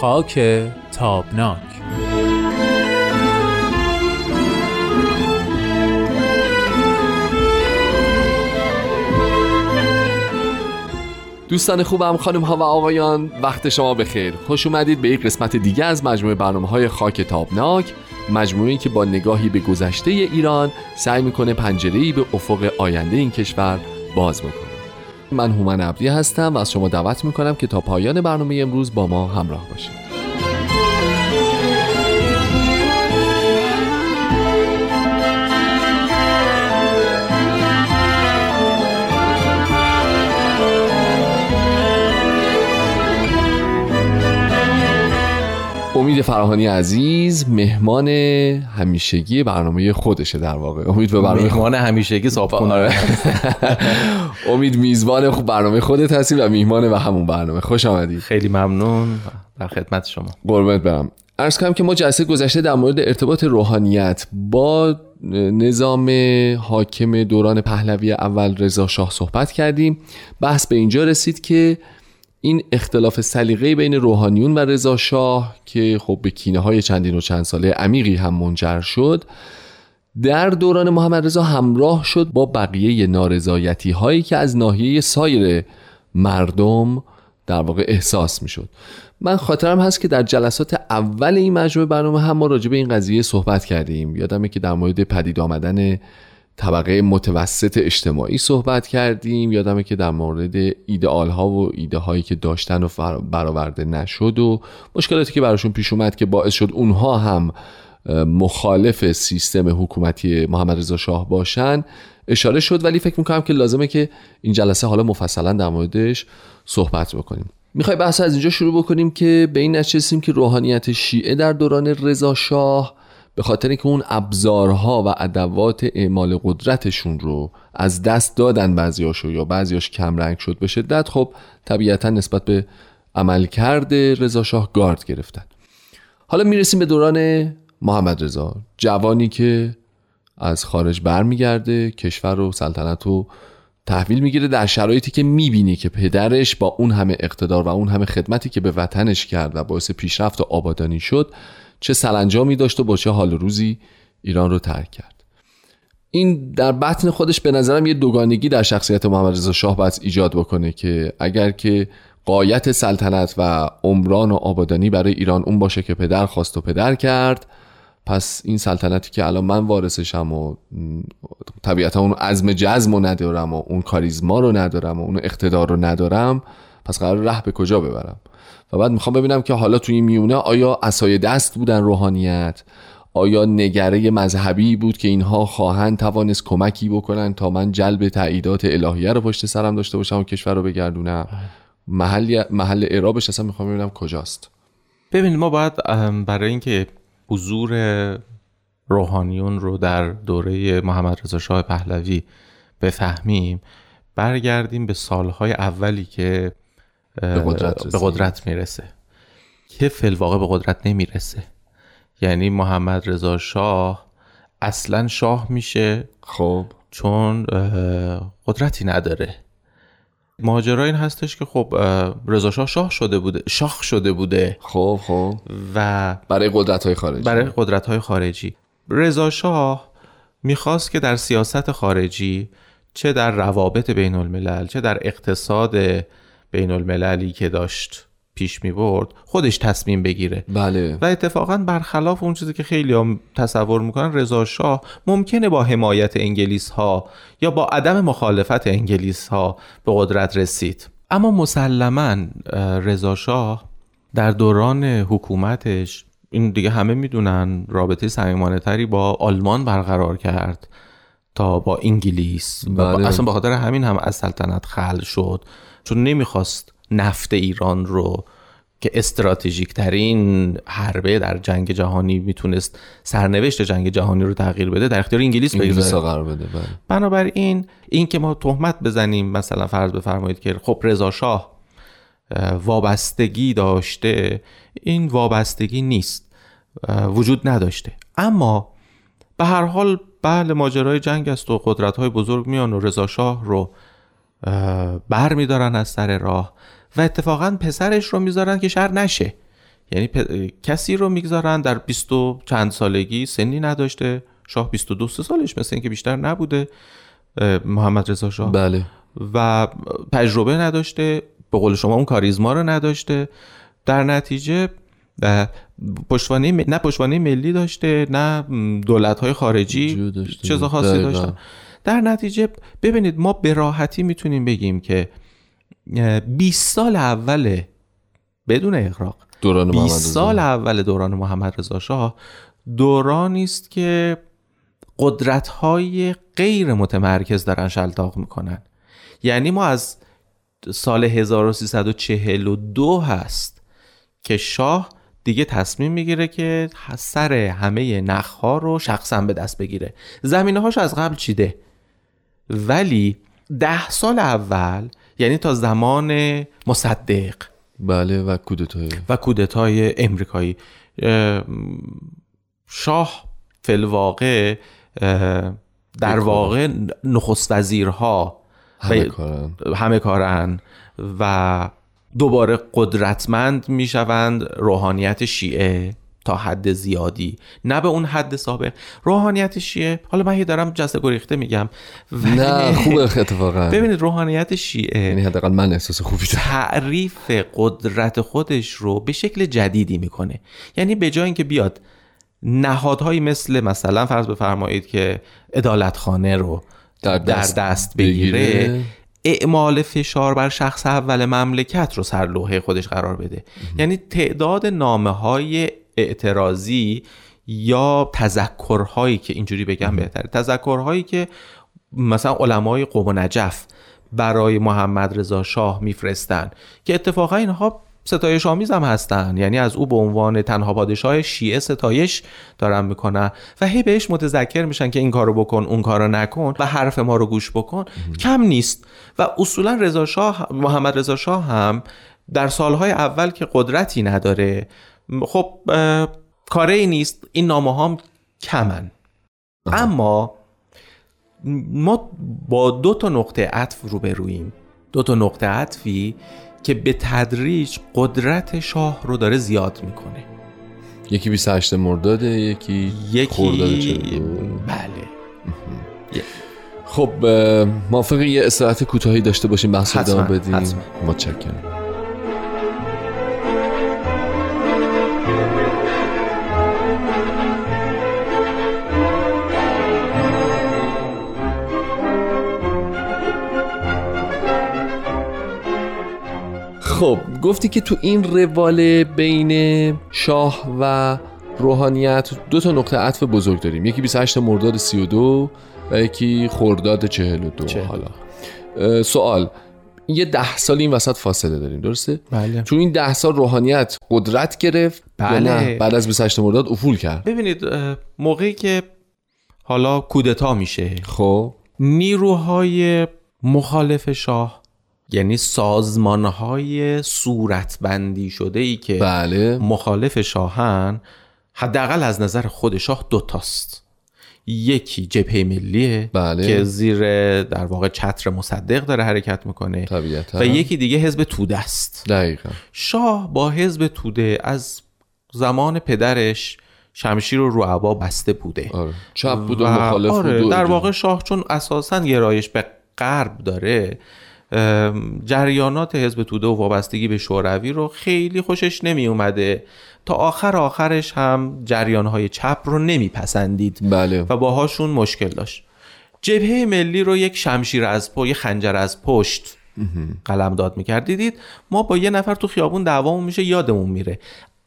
خاک تابناک. دوستان خوبم خانم ها و آقایان وقت شما بخیر. خوش اومدید به یک قسمت دیگه از مجموعه برنامه های خاک تابناک مجموعه که با نگاهی به گذشته ایران سعی می‌کنه پنجره‌ای به افق آینده این کشور باز بکنه. من هومن ابری هستم و از شما دعوت می‌کنم که تا پایان برنامه امروز با ما همراه باشید. امید فراهانی عزیز مهمان همیشگی برنامه خودشه در واقع. امید به برنامه مهمان همیشگی صاحب آره. امید میزبان خوب برنامه خودت هستی و میهمان و همون برنامه. خوش آمدی. خیلی ممنون. در خدمت شما. قربت برم. ارز کنم که ما جلسه گذشته در مورد ارتباط روحانیت با نظام حاکم دوران پهلوی اول رضا شاه صحبت کردیم. بحث به اینجا رسید که این اختلاف سلیقه بین روحانیون و رضا شاه که خب به کینه های چندین و چند ساله عمیقی هم منجر شد در دوران محمد رضا همراه شد با بقیه نارضایتی هایی که از ناحیه سایر مردم در واقع احساس می شد من خاطرم هست که در جلسات اول این مجموعه برنامه هم ما راجع به این قضیه صحبت کردیم. یادمه که در مورد پدید آمدن طبقه متوسط اجتماعی صحبت کردیم. یادمه که در مورد ایدئال ها و ایده هایی که داشتن و برآورده نشد و مشکلاتی که براشون پیش اومد که باعث شد اونها هم مخالف سیستم حکومتی محمد رضا شاه باشن اشاره شد. ولی فکر می‌کنم که لازمه که این جلسه حالا مفصلا در موردش صحبت بکنیم. می‌خوای بحث از اینجا شروع بکنیم که به این نچسیم که روحانیت شیعه در دوران رضا شاه به خاطر که اون ابزارها و ادوات اعمال قدرتشون رو از دست دادن بعضیاشو یا بعضیاش کمرنگ شد به شدت خب طبیعتا نسبت به عملکرد رضا شاه گارد گرفتن. حالا می‌رسیم به دوران محمد رضا جوانی که از خارج برمیگرده کشور و سلطنت رو تحویل می‌گیره در شرایطی که می‌بینی که پدرش با اون همه اقتدار و اون همه خدمتی که به وطنش کرد و باعث پیشرفت و آبادانی شد چه سرانجامی داشت و با چه حال روزی ایران رو ترک کرد. این در بطن خودش به نظرم یه دوگانگی در شخصیت محمد رضا شاه باید ایجاد بکنه که اگر که قایت سلطنت و عمران و آبادانی برای ایران اون باشه که پدر خواست و پدر کرد پس این سلطنتی که الان من وارثشم و طبیعتا اون عزم جزم رو ندارم و اون کاریزما رو ندارم و اون اقتدار رو ندارم پس قرار ره به کجا ببرم؟ و بعد می‌خوام ببینم که حالا توی این میونه آیا اسای دست بودن روحانیت؟ آیا نگره مذهبی بود که اینها خواهند توانست کمکی بکنن تا من جلب تعییدات الهیه رو پشت سرم داشته باشم و کشور رو بگردونم؟ محل محل اعرابش اصلا می‌خوام ببینم کجاست. ببینید ما باید برای اینکه حضور روحانیون رو در دوره محمد رضا شاه پهلوی بفهمیم برگردیم به سالهای اولی که به قدرت, به قدرت می‌رسه. که فلواقع به قدرت نمی‌رسه. یعنی محمد رضا شاه اصلا شاه میشه. خب. چون قدرتی نداره. ماجرا این هستش که خب رضا شاه شاه شده بوده شاه شده بوده. خب خب. و برای قدرت های خارجی. برای قدرت های خارجی. رضا شاه می‌خواست که در سیاست خارجی چه در روابط بین الملل چه در اقتصاد بین المللی که داشت پیش می برد خودش تصمیم بگیره. بله. و اتفاقا برخلاف اون چیزی که خیلی هم تصور می‌کنن رضا شاه ممکنه با حمایت انگلیس ها یا با عدم مخالفت انگلیس ها به قدرت رسید. اما مسلما رضا شاه در دوران حکومتش این دیگه همه می‌دونن رابطه صمیمانه تری با آلمان برقرار کرد تا با انگلیس. بله. اصلا به خاطر همین هم از سلطنت خل شد. چون نمی‌خواست نفت ایران رو که استراتژیک ترین حربه در جنگ جهانی می‌تونست سرنوشت جنگ جهانی رو تغییر بده در اختیار انگلیس بگذاره قرار بده بله. بنابراین این که ما تهمت بزنیم مثلا فرض بفرمایید که خب رضا شاه وابستگی داشته این وابستگی نیست وجود نداشته اما به هر حال بله ماجرای جنگ است و قدرت های بزرگ میان و رضا شاه رو بر میدارن از سر راه و اتفاقا پسرش رو می‌ذارن که شهر نشه. یعنی پ- کسی رو می‌گذارن در 20 و چند سالگی سنی نداشته. شاه 22 سه سالش مثل اینکه بیشتر نبوده محمد رضا شاه. بله. و تجربه نداشته به قول شما اون کاریزما رو نداشته. در نتیجه پشتوانه نه پشتوانه ملی داشته نه دولت های خارجی داشته. چیز خاصی. داشتن. در نتیجه ببینید ما به راحتی می‌تونیم بگیم که اه، 20 سال اول بدون اغراق دوران محمد 20 رضا. سال اول دوران محمد رضا شاه دورانی است که قدرت های غیر متمرکز دارن شلتاق می‌کنن. یعنی ما از سال 1342 هست که شاه دیگه تصمیم می‌گیره که سر همه نخها رو شخصا به دست بگیره. زمینه هاش از قبل چیده؟ ولی ده سال اول یعنی تا زمان مصدق. بله و کودتای. و کودتای امریکایی. اه، شاه فلواقع در واقع نخست وزیرها همه کارن. همه کارن. و دوباره قدرتمند می‌شوند روحانیت شیعه. تا حد زیادی. نه به اون حد سابق روحانیت شیعه حالا من هی دارم جسته گریخته میگم. نه خوبه اتفاقا. ببینید روحانیت شیعه یعنی حداقل من احساس خوبی دارم. تعریف قدرت خودش رو به شکل جدیدی می‌کنه. یعنی به جای اینکه بیاد نهادهایی مثل مثلا فرض بفرمایید که عدالتخانه رو در در دست دست, بگیره, بگیره. اعمال فشار بر شخص اول مملکت رو سر لوحه خودش قرار بده. یعنی تعداد نامه های اعتراضی یا تذکرهایی که اینجوری بگم بهتره. تذکرهایی که مثلا علمای قوم و نجف برای محمد رضا شاه میفرستن که اتفاقا اینها ستایش آمیز هم هستن. یعنی از او به عنوان تنها پادشاه شیعه ستایش دارن می‌کنن و هی بهش متذکر میشن که این کارو بکن اون کارو نکن و حرف ما رو گوش بکن. کم نیست و اصولا رضا شاه محمد رضا شاه هم در سالهای اول که قدرتی نداره خب کاره ای نیست. این نامه هم کمن اما ما با دو تا نقطه عطف روبرویم. دو تا نقطه عطفی که به تدریج قدرت شاه رو داره زیاد می‌کنه. یکی 28 مرداده یکی خرداد یکی 42. بله. خب اه، موافق یه استراحت کوتاهی داشته باشیم بحث رو ادامه بدیم. متشکرم. خب گفتی که تو این روال بین شاه و روحانیت دو تا نقطه عطف بزرگ داریم. یکی 28 مرداد 32 و یکی خرداد 42 42. حالا. سوال. یه ده سال این وسط فاصله داریم درسته؟ بله. تو این ده سال روحانیت قدرت گرفت بله. نه؟ بعد از 28 مرداد افول کرد. ببینید موقعی که حالا کودتا میشه خب. نیروهای مخالف شاه یعنی سازمانهای صورتبندی شده ای که بله. مخالف شاهن حداقل از نظر خود شاه دوتاست یکی جبهه ملیه بله. که زیر در واقع چتر مصدق داره حرکت می‌کنه طبیعتا. و یکی دیگه حزب توده است. دقیقا. شاه با حزب توده از زمان پدرش شمشیر رو رو عبا بسته بوده. آره. چپ بود و, و مخالف آره بود در. واقع شاه چون اساسا گرایش به غرب داره جریانات حزب توده و وابستگی به شوروی رو خیلی خوشش نمی اومده تا آخر آخرش هم جریانهای چپ رو نمیپسندید. بله. و باهاشون مشکل داشت. جبهه ملی رو یک شمشیر از یک خنجر از پشت قلم داد می‌کرد دیدید ما با یه نفر تو خیابون دعوامون میشه یادمون میره.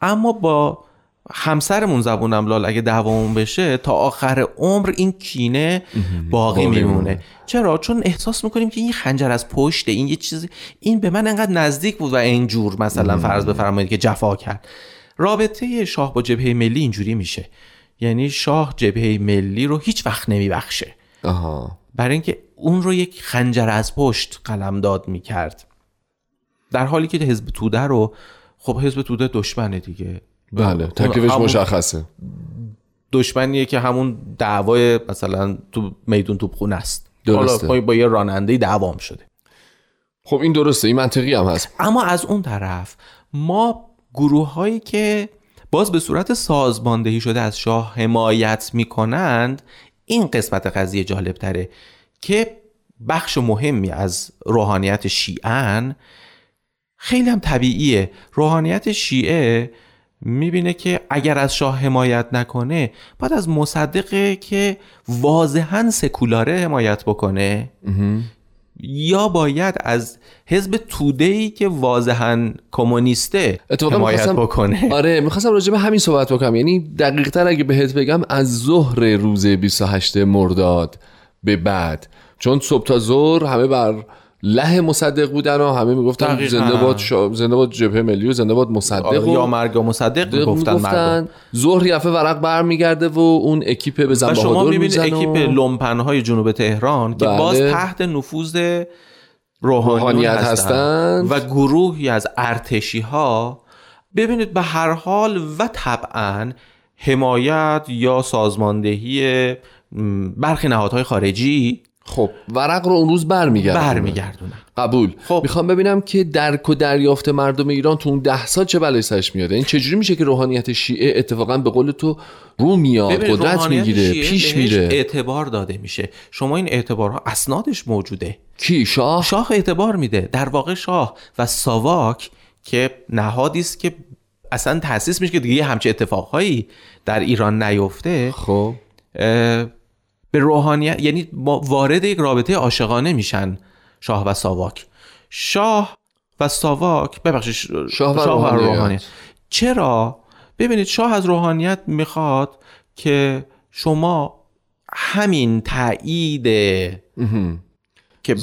اما با همسرمون زبونم لال اگه دعوامون بشه تا آخر عمر این کینه باقی باقی میمونه. چرا؟ چون احساس می‌کنیم که این خنجر از پشته این یه چیزی این به من انقدر نزدیک بود و اینجور مثلا فرض بفرمایید که جفا کرد. رابطه شاه با جبهه ملی اینجوری میشه. یعنی شاه جبهه ملی رو هیچ وقت نمیبخشه. آها. برای اینکه اون رو یک خنجر از پشت قلمداد می‌کرد. در حالی که حزب توده رو خب حزب توده دشمنه دیگه. بله تکلیفش مشخصه. دشمنیه که همون دعوای مثلا تو میدون توپخونه است. درسته. حالا با یه راننده دعوام شده. خب این درسته این منطقی هم هست. اما از اون طرف ما گروه هایی که باز به صورت سازماندهی شده از شاه حمایت می‌کنند این قسمت قضیه جالب تره که بخش مهمی از روحانیت شیعن خیلی هم طبیعیه. روحانیت شیعه می‌بینه که اگر از شاه حمایت نکنه باید از مصدقه که واضحا سکولاره حمایت بکنه. یا باید از حزب توده ای که واضحا کمونیسته حمایت بکنه. آره می‌خواستم راجع به همین صحبت بکنم. یعنی دقیق تر اگه بهت بگم از ظهر روز 28 مرداد به بعد. چون صبح تا ظهر همه بر له مصدق بودن و همه می‌گفتن زنده باد شا... زنده باد جبهه ملی و زنده باد مصدق آره، و یا مرگ مصدق گفتن, گفتن ظهر یهو ورق برمیگرده و اون اکیپ بزن شما می‌بینید اکیپ و... لومپن های جنوب تهران که باز بله. تحت نفوذ روحانیت هستند و گروهی از ارتشی ها ببینید به هر حال و طبعا حمایت یا سازماندهی برخی نهادهای خارجی خب ورق رو اون روز برمیگردونن برمیگردونن قبول. خب. می‌خوام ببینم که درک و دریافت مردم ایران تو اون ده سال چه بلایی سرش میاد؟ این چجوری میشه که روحانیت شیعه اتفاقا به قول تو رو میاد؟ قدرت می‌گیره پیش میره. اعتبار داده میشه. شما این اعتبارها اسنادش موجوده. کی؟ شاه؟ شاه اعتبار میده. در واقع شاه و ساواک که نهادی است که اصلا تاسیس میشه که دیگه همچه اتفاقهایی در ایران نیفته. خب. به روحانیت یعنی وارد یک رابطه عاشقانه میشن شاه و ساواک. شاه و ساواک ببخشید شاه و, شاه روحانیت. روحانیت. چرا؟ ببینید شاه از روحانیت می‌خواد که شما همین تایید که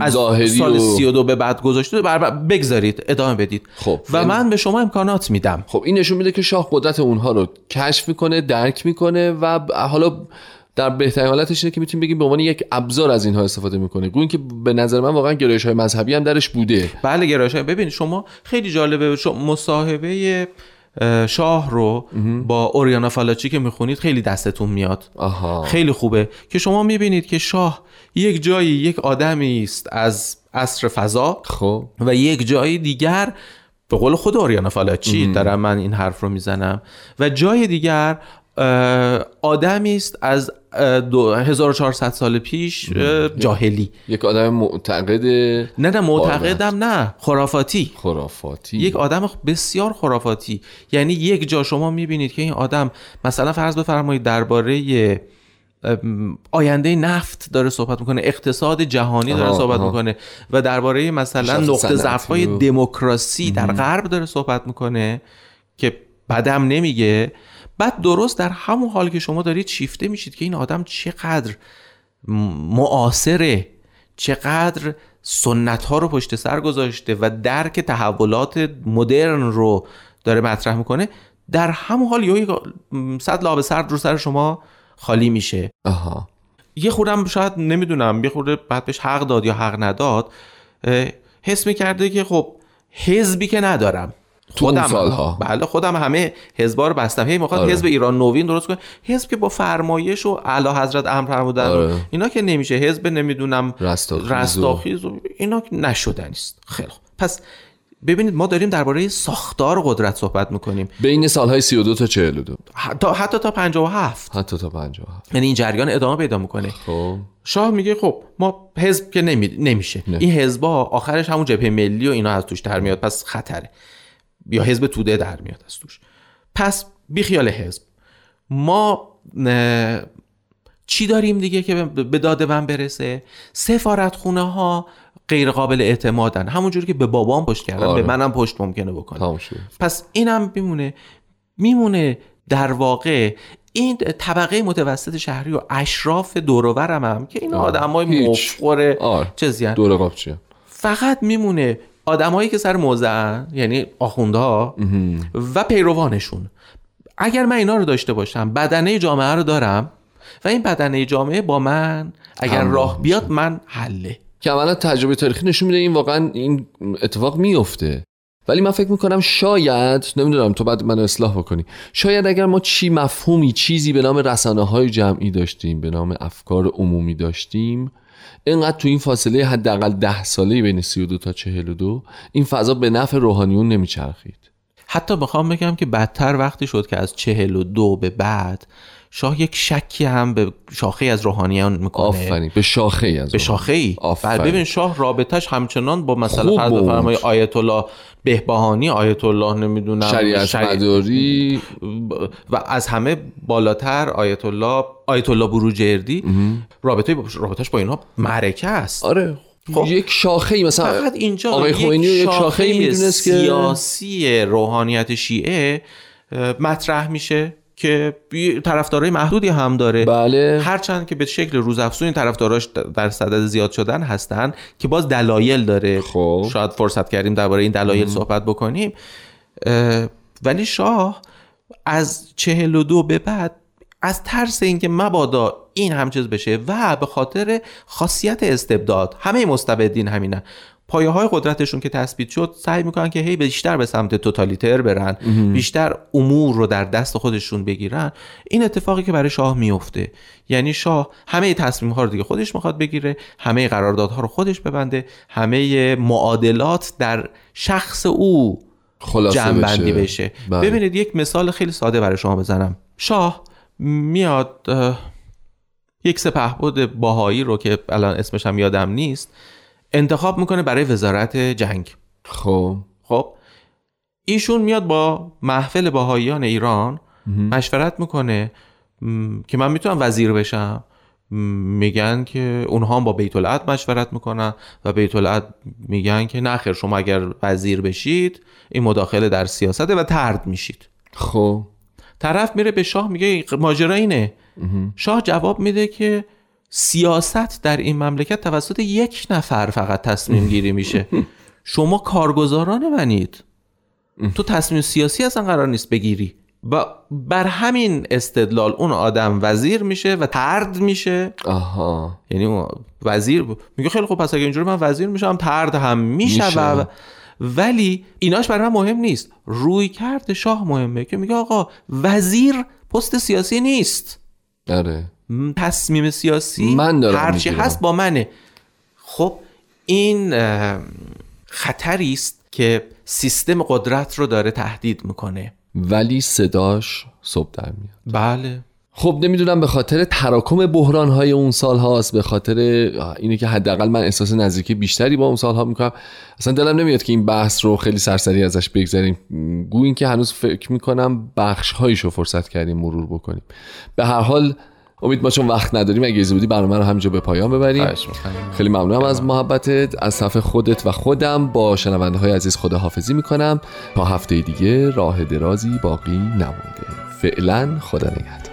از سال سی و دو به بعد گذاشته بگذارید ادامه بدید. خب و یعنی من به شما امکانات میدم. خب این نشون میده که شاه قدرت اونها رو کشف می‌کنه درک می‌کنه و حالا در بهترین حالتش اینه که می‌تونیم بگیم به عنوان یک ابزار از اینها استفاده می‌کنه گوین که به نظر من واقعا گرایش های مذهبی هم درش بوده. بله گرایش های ببین شما خیلی جالبه. شما مصاحبه شاه رو با اوریانا فالاچی که می‌خونید خیلی دستتون میاد. آها. خیلی خوبه. که شما می‌بینید که شاه یک جایی یک آدمی است از عصر فضا خب. و یک جایی دیگر به قول خود اوریانا فالاچی دارم من این حرف رو می‌زنم و جای دیگر آدمی است از 1400 سال پیش جاهلی. یک آدم معتقد نه نه معتقدم نه خرافاتی. خرافاتی. یک آدم بسیار خرافاتی. یعنی یک جا شما می‌بینید که این آدم مثلا فرض بفرمایید درباره آینده نفت داره صحبت می‌کنه اقتصاد جهانی داره صحبت می‌کنه و درباره مثلا نقطه ضعف های دموکراسی در غرب داره صحبت می‌کنه که بدم نمیگه. بعد درست در همون حال که شما دارید شیفته میشید که این آدم چقدر معاصره چقدر سنت ها رو پشت سر گذاشته و درک تحولات مدرن رو داره مطرح می‌کنه در همون حال یه صد لابه سرد رو سر شما خالی میشه آها. یه خودم شاید نمی‌دونم یه خورده بعد بهش حق داد یا حق نداد حس می‌کرده که خب حزبی که ندارم خودم سالها. بله خودم همه حزبا رو بستم. هی می‌خواد آره. حزب ایران نوین درست کنه. حزب که با فرمایش و اعلی حضرت امر فرمودن. آره. اینا که نمیشه. حزب نمی‌دونم رستاخیز و اینا نشدن است خیلی پس ببینید ما داریم درباره ساختار قدرت صحبت می‌کنیم. بین سالهای 32 تا 42 حتی حتی تا 57 حتی تا 57 یعنی این جریان ادامه پیدا می‌کنه. خب. شاه میگه خب ما حزب که نمی... نمیشه. نه. این حزبا آخرش همون جبهه ملی و اینا از توش در میاد. پس خطره. یا حزب توده در میاد از توش. پس بیخیال حزب. ما چی داریم دیگه که به داد من برسه؟ سفارت خونه ها غیر قابل اعتمادن همونجوری که به بابام پشت کردن. آره. به منم پشت ممکنه بکنه. پس اینم میمونه. میمونه در واقع این طبقه متوسط شهری و اشراف دوروورم هم که این آدم های مفخور چیزی فقط میمونه آدمایی که سر موزه یعنی آخوندها و پیروانشون. اگر من اینا رو داشته باشم بدنه جامعه رو دارم و این بدنه جامعه با من اگر راه بیاد من حله. که اولا تجربه تاریخی نشون میده این واقعا این اتفاق میفته. ولی من فکر می‌کنم شاید نمی‌دونم تو بعد من اصلاح بکنی. شاید اگر ما چی مفهومی چیزی به نام رسانه های جمعی داشتیم به نام افکار عمومی داشتیم اینقدر تو این فاصله حداقل ده ساله بین 32 تا 42 این فضا به نفع روحانیون نمیچرخید. حتی بخوام بگم که بدتر وقتی شد که از چهل و دو به بعد شاه یک شکی هم به شاخه از روحانیان می‌کنه. آفرین. به شاخه از به شاخه ای آفرین. ببین شاه رابطش همچنان با مثلا فرض. بفرمایید آیت الله بهبهانی آیت الله نمی‌دونم شریعت مداری. و از همه بالاتر آیت الله آیت الله بروجردی رابطه رابطش با اینها معرکه است. آره. خب. یک شاخه ای مثلا فقط اینجا آقای یک خمینی یک شاخه ای می‌دونست که سیاسی روحانیت شیعه مطرح میشه که طرفدارای محدودی هم داره. بله. هرچند که به شکل روزافزون این طرفداراش در صدد زیاد شدن هستن که باز دلایل داره. خب. شاید فرصت کردیم درباره این دلایل صحبت بکنیم. ولی شاه از چهل و دو به بعد از ترس اینکه مبادا این هم چیز بشه و به خاطر خاصیت استبداد همه مستبدین همینه پایه های قدرتشون که تثبیت شد سعی می‌کنن که هی بیشتر به سمت توتالیتر برن بیشتر امور رو در دست خودشون بگیرن. این اتفاقی که برای شاه میفته یعنی شاه همه تصمیم ها رو دیگه خودش می‌خواد بگیره همه قراردادها رو خودش ببنده همه معادلات در شخص او جمع بشه. بشه. بله. ببینید یک مثال خیلی ساده برای شما بزنم. شاه میاد یک سپهبد باهایی رو که الان اسمش هم یادم نیست انتخاب می‌کنه برای وزارت جنگ. خب. خب؟ ایشون میاد با محفل باهاییان ایران مشورت می‌کنه م، که من می‌تونم وزیر بشم. م، میگن که اونها هم با بیت العد مشورت می‌کنن و بیت العد میگن که نه خیر شما اگر وزیر بشید این مداخله در سیاسته و ترد میشید. خب. طرف میره به شاه میگه ماجرا اینه. شاه جواب میده که سیاست در این مملکت توسط یک نفر فقط تصمیم گیری میشه. شما کارگزاران منید. تو تصمیم سیاسی اصلا قرار نیست بگیری. و بر همین استدلال اون آدم وزیر میشه و ترد میشه. آها. یعنی وزیر میگه خیلی خوب پس اگه اینجوری من وزیر میشم ترد هم میشه میشه. ولی ایناش برای من مهم نیست. روی کرد شاه مهمه که میگه آقا وزیر پست سیاسی نیست. آره. تصمیم سیاسی من دارم هرچی. هست با منه. خب این خطری است که سیستم قدرت رو داره تهدید می‌کنه. ولی صداش صبح در میاد. بله. خب نمی‌دونم به خاطر تراکم بحران های اون سال هاست به خاطر اینه که حداقل من احساس نزدیکی بیشتری با اون سال ها می‌کنم. اصلا دلم نمیاد که این بحث رو خیلی سرسری ازش بگذریم گو این که هنوز فکر می‌کنم بخش هایش رو فرصت کردیم مرور بکنیم. به هر حال امید ما چون وقت نداریم اگه اجازه بودی برنامه رو همینجا به پایان ببریم. خیلی ممنونم از محبتت از صف خودت و خودم. با شنونده های عزیز خداحافظی می‌کنم. تا هفته دیگه راه درازی باقی نمونده فعلا خدا نگهدار.